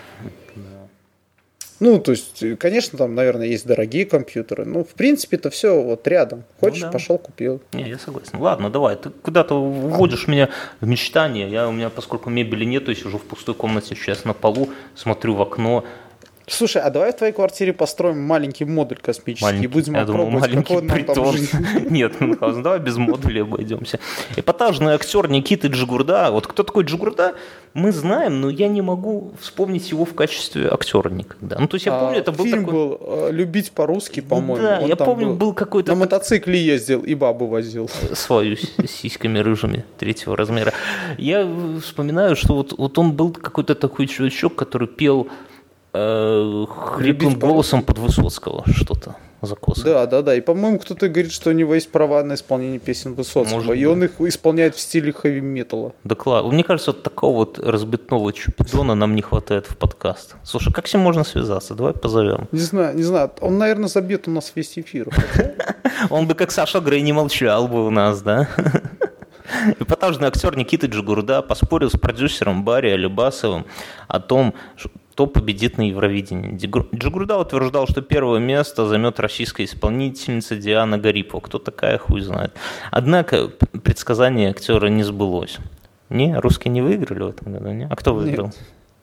Ну, то есть, конечно, там, наверное, есть дорогие компьютеры. Ну, в принципе, это все вот рядом. Хочешь, ну, да. пошел, купил.
Не, я согласен. Ладно, давай. Ты куда-то вводишь а. меня в мечтание. Я у меня, поскольку мебели нет, я сижу в пустой комнате сейчас на полу, смотрю в окно,
Слушай, а давай в твоей квартире построим маленький модуль космический маленький, и будем
я думал, маленький притон. Нет, Мюнхгаузен, давай без модуля обойдемся. Эпатажный актер Никиты Джигурда. Вот кто такой Джигурда, мы знаем, но я не могу вспомнить его в качестве актера никогда. Ну, то есть я а, помню, это был
фильм
такой...
был э, «Любить по-русски», по-моему.
Да, я помню, был, какой-то...
На мотоцикле ездил и бабу возил.
Свою с сиськами рыжими третьего размера. Я вспоминаю, что вот, вот он был какой-то такой чувачок, который пел хриплым голосом под Высоцкого что-то закосы.
Да, да, да. И, по-моему, кто-то говорит, что у него есть права на исполнение песен Высоцкого. Может и он их исполняет в стиле хэви-металла.
Да класс. Мне кажется, вот такого вот разбитного чупидона нам не хватает в подкаст. Слушай, как с ним можно связаться? Давай позовем.
Не знаю, не знаю. Он, наверное, забьет у нас весь эфир.
Он бы, как Саша Грей, не молчал бы у нас, да? Эпатажный актер Никита Джигурда поспорил с продюсером Барри Алибасовым о том, кто победит на Евровидении. Джигурда утверждал, что первое место займет российская исполнительница Диана Гарипова. Кто такая, хуй знает. Однако предсказание актера не сбылось. Не, русские не выиграли в этом году, не? А кто выиграл? Нет.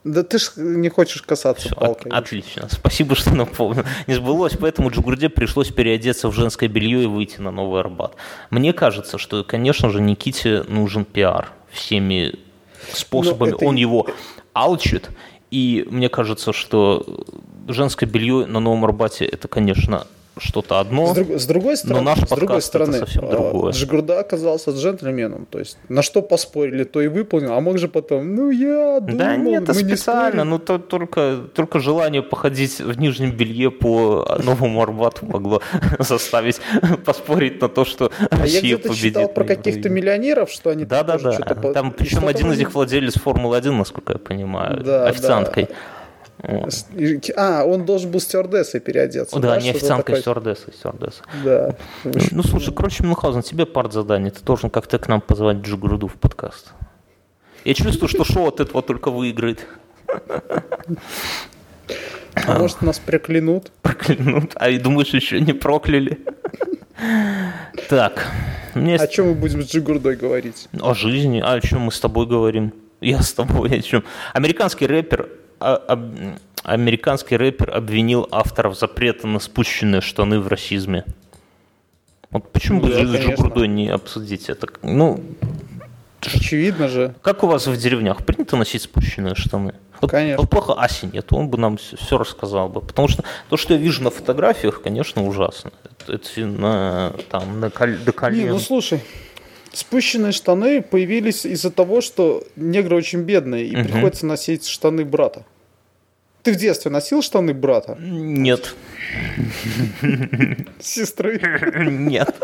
Да ты ж не хочешь касаться Все,
палкой. От, отлично. Спасибо, что напомнил. Не сбылось, поэтому Джигурде пришлось переодеться в женское белье и выйти на Новый Арбат. Мне кажется, что, конечно же, Никите нужен пиар всеми способами. Это... Он его алчит, и мне кажется, что женское белье на Новом Арбате это, конечно, что-то одно.
С, друг, с другой стороны, но наш с другой стороны, это совсем другое. Джигурда оказался джентльменом, то есть на что поспорили, то и выполнил, а мог же потом, ну я думал,
Да нет, это специально, ну то только, только желание походить в нижнем белье по Новому Арбату могло заставить поспорить на то, что а Россия я победит. читал
про каких-то миллионеров, что они
да, да, да. Там, причем один из них владелец Формулы-1, насколько я понимаю, официанткой. Да.
А, он должен был стюардессой переодеться.
Да, да не официанткой, стюардессой, стюардесса.
Да.
Ну, слушай, короче, Мюнхгаузен, тебе парт задание. Ты должен как-то к нам позвать Джигуруду в подкаст. Я чувствую, что шоу от этого только выиграет.
А может, нас проклянут?
Проклянут. А и думаешь, еще не прокляли? Так.
Мне... О чем мы будем с Джигурдой говорить?
О жизни. А о чем мы с тобой говорим? Я с тобой о чем? Американский рэпер а, американский рэпер обвинил авторов запрета на спущенные штаны в расизме. Вот почему ну, бы да, Джигурдой не обсудить это? Ну,
Очевидно же.
Как у вас в деревнях принято носить спущенные штаны? Вот,
конечно.
Вот плохо Аси нет, он бы нам все, все рассказал бы. Потому что то, что я вижу на фотографиях, конечно, ужасно. Это, это на, там, на коль, до колен.
Не, ну слушай, Спущенные штаны появились из-за того, что негры очень бедные, и угу. приходится носить штаны брата. Ты в детстве носил штаны брата?
Нет.
Сестры?
Нет.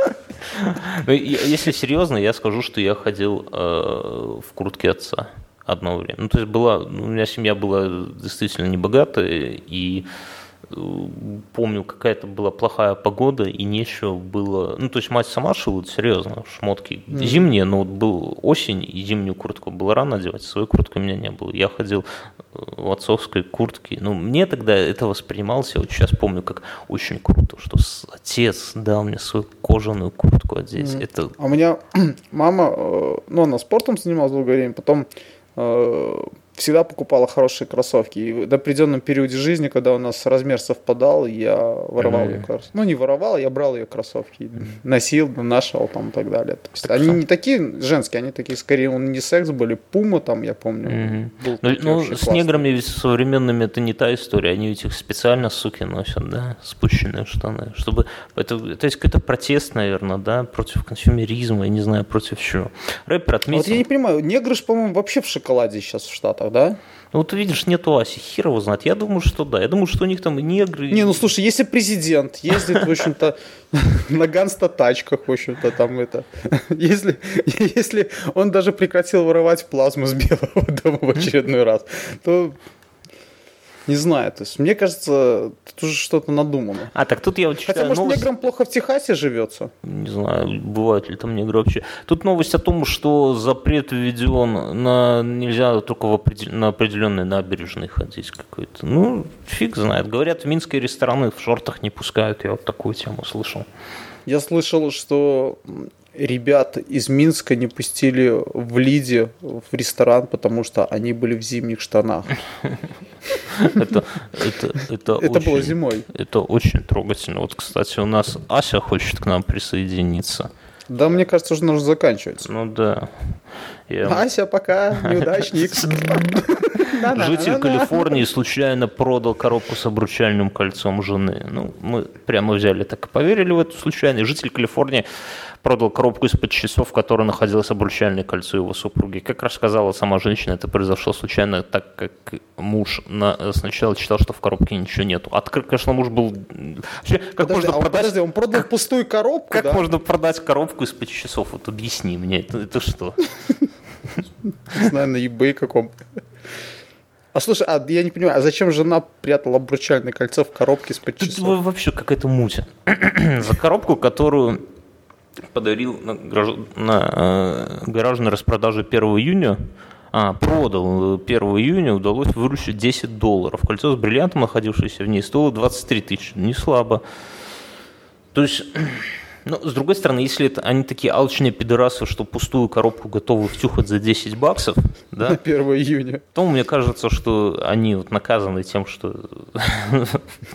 Ну, если серьезно, я скажу, что я ходил э, в куртке отца одно время. Ну, то есть была, у меня семья была действительно небогатая, и помню, какая-то была плохая погода, и нечего было... Ну, то есть мать сама шила, серьезно, шмотки mm. зимние, но вот был осень, и зимнюю куртку было рано одевать, свою куртку у меня не было. Я ходил э, в отцовской куртке. Ну, мне тогда это воспринималось, я вот сейчас помню, как очень круто, что отец дал мне свою кожаную куртку одеть. Mm. Это...
А у меня мама, э, ну, она спортом занималась долгое время, потом э, всегда покупала хорошие кроссовки. И в определенном периоде жизни, когда у нас размер совпадал, я воровал mm-hmm. ее кроссовки. Ну, не воровал, я брал ее кроссовки, mm-hmm. носил, нашел там и так далее. То есть, так они что? не такие женские, они такие, скорее, он не секс были, пума там, я помню.
Mm-hmm. ну, ну с классный. неграми современными это не та история, они ведь их специально, суки, носят, да, спущенные штаны, чтобы, это, то есть какой-то протест, наверное, да, против консюмеризма, я не знаю, против чего. Рэпер отметил... А вот
я не понимаю, негры же, по-моему, вообще в шоколаде сейчас в Штатах Штатах, да?
Ну, вот видишь, нету Аси, хер его знает. Я думаю, что да. Я думаю, что у них там и негры.
Не, ну слушай, если президент ездит, в общем-то, на ганста-тачках, в общем-то, там это... Если, если он даже прекратил воровать плазму с Белого дома в очередной раз, то не знаю, то есть мне кажется, тут уже что-то надумано.
А, так тут я вот
Хотя,
читаю
может,
новость.
неграм плохо в Техасе живется?
Не знаю, бывают ли там негры вообще. Тут новость о том, что запрет введен на нельзя только в определ- на определенной набережной ходить какой-то. Ну, фиг знает. Говорят, в минские рестораны в шортах не пускают. Я вот такую тему слышал.
Я слышал, что ребят из Минска не пустили в Лиде в ресторан, потому что они были в зимних штанах.
Это, это, это,
Это было зимой.
Это очень трогательно. Вот, кстати, у нас Ася хочет к нам присоединиться.
Да, мне кажется, уже нужно заканчивать.
Ну да. Я-
Ася, пока, неудачник.
Житель Калифорнии случайно продал коробку с обручальным кольцом жены. Ну, мы прямо взяли так и поверили в эту случайность. Житель Калифорнии продал коробку из-под часов, в которой находилось обручальное кольцо его супруги. Как рассказала сама женщина, это произошло случайно, так как муж на- сначала считал, что в коробке ничего нету. Открыт, конечно, муж был... Вообще, как
Подожди,
можно
а он,
продать...
подожди, он продал пустую коробку,
Как
да?
можно продать коробку из-под часов? Вот объясни мне, это, это что?
Не знаю, на eBay каком. А слушай, а я не понимаю, а зачем жена прятала обручальное кольцо в коробке из-под
Тут
часов?
во- вообще какая-то муть. За коробку, которую подарил на, гараж- на, э, гаражной распродаже 1 июня, а, продал э, 1 июня, удалось выручить 10 долларов. Кольцо с бриллиантом, находившееся в ней, стоило 23 тысячи. Не слабо. То есть, ну, с другой стороны, если это, они такие алчные пидорасы, что пустую коробку готовы втюхать за 10 баксов, да,
На 1 июня.
то мне кажется, что они вот наказаны тем, что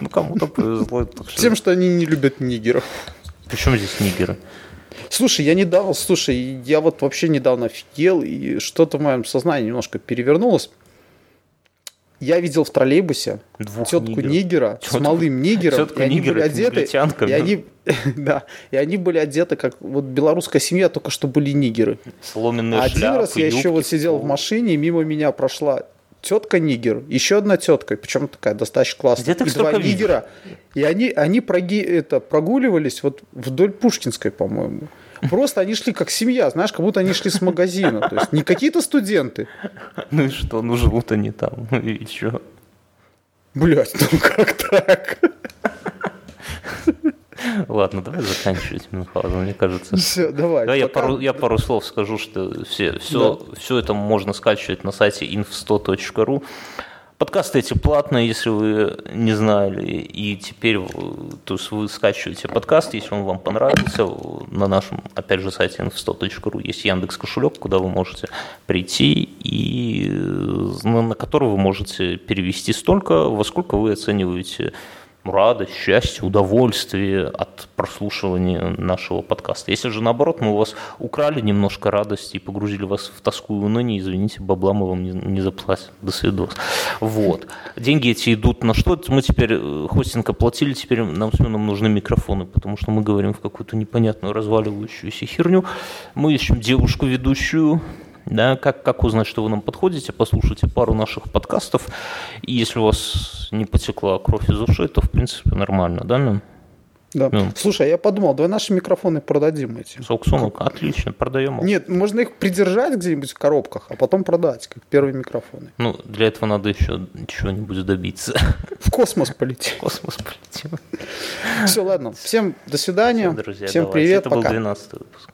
ну, кому-то повезло.
Тем, что они не любят нигеров.
Причем здесь нигеры?
Слушай, я недавно, слушай, я вот вообще недавно офигел, и что-то в моем сознании немножко перевернулось. Я видел в троллейбусе
Двух
тетку нигера с
Тетку-
малым нигером,
тетка
и они
нигера
были – одеты, и
да?
они, да, и они были одеты как вот белорусская семья, только что были нигеры.
Соломенные
Один
шляпы,
раз я еще вот сидел в машине, и мимо меня прошла тетка нигер, еще одна тетка, причем такая достаточно классная,
Где ты
и два
столько видишь?
нигера, и они, они проги, это, прогуливались вот вдоль Пушкинской, по-моему. Просто они шли как семья, знаешь, как будто они шли с магазина. То есть не какие-то студенты.
Ну и что, ну живут они там, ну и что?
Блять, ну как так?
Ладно, давай заканчивать, Мюнхгаузен, мне кажется.
Все, давай.
Да, я пару, я пару слов скажу, что все, все, все это можно скачивать на сайте inf100.ru. Подкасты эти платные, если вы не знали, и теперь вы- то есть вы скачиваете подкаст, если он вам понравился, на нашем, опять же, сайте inf100.ru есть Яндекс кошелек, куда вы можете прийти и э, на который вы можете перевести столько, во сколько вы оцениваете радость, счастье, удовольствие от прослушивания нашего подкаста. Если же наоборот, мы у вас украли немножко радости и погрузили вас в тоску и уныние, извините, бабла мы вам не, не заплатим. До свидос. Вот. Деньги эти идут на что? Мы теперь э, хостинг оплатили, теперь нам с Мюном нужны микрофоны, потому что мы говорим в какую-то непонятную разваливающуюся херню. Мы ищем девушку ведущую, да, как, как узнать, что вы нам подходите, послушайте пару наших подкастов, и если у вас не потекла кровь из ушей, то в принципе нормально, да?
Да.
Ну.
Слушай, а я подумал, давай наши микрофоны продадим эти.
С аукциона отлично, продаем.
Нет, можно их придержать где-нибудь в коробках, а потом продать, как первые микрофоны.
Ну, для этого надо еще чего-нибудь добиться.
В космос полететь.
В космос полетим.
Все, ладно. Всем до свидания.
Друзья,
Всем
давайте.
привет,
Это был
пока.
12 выпуск.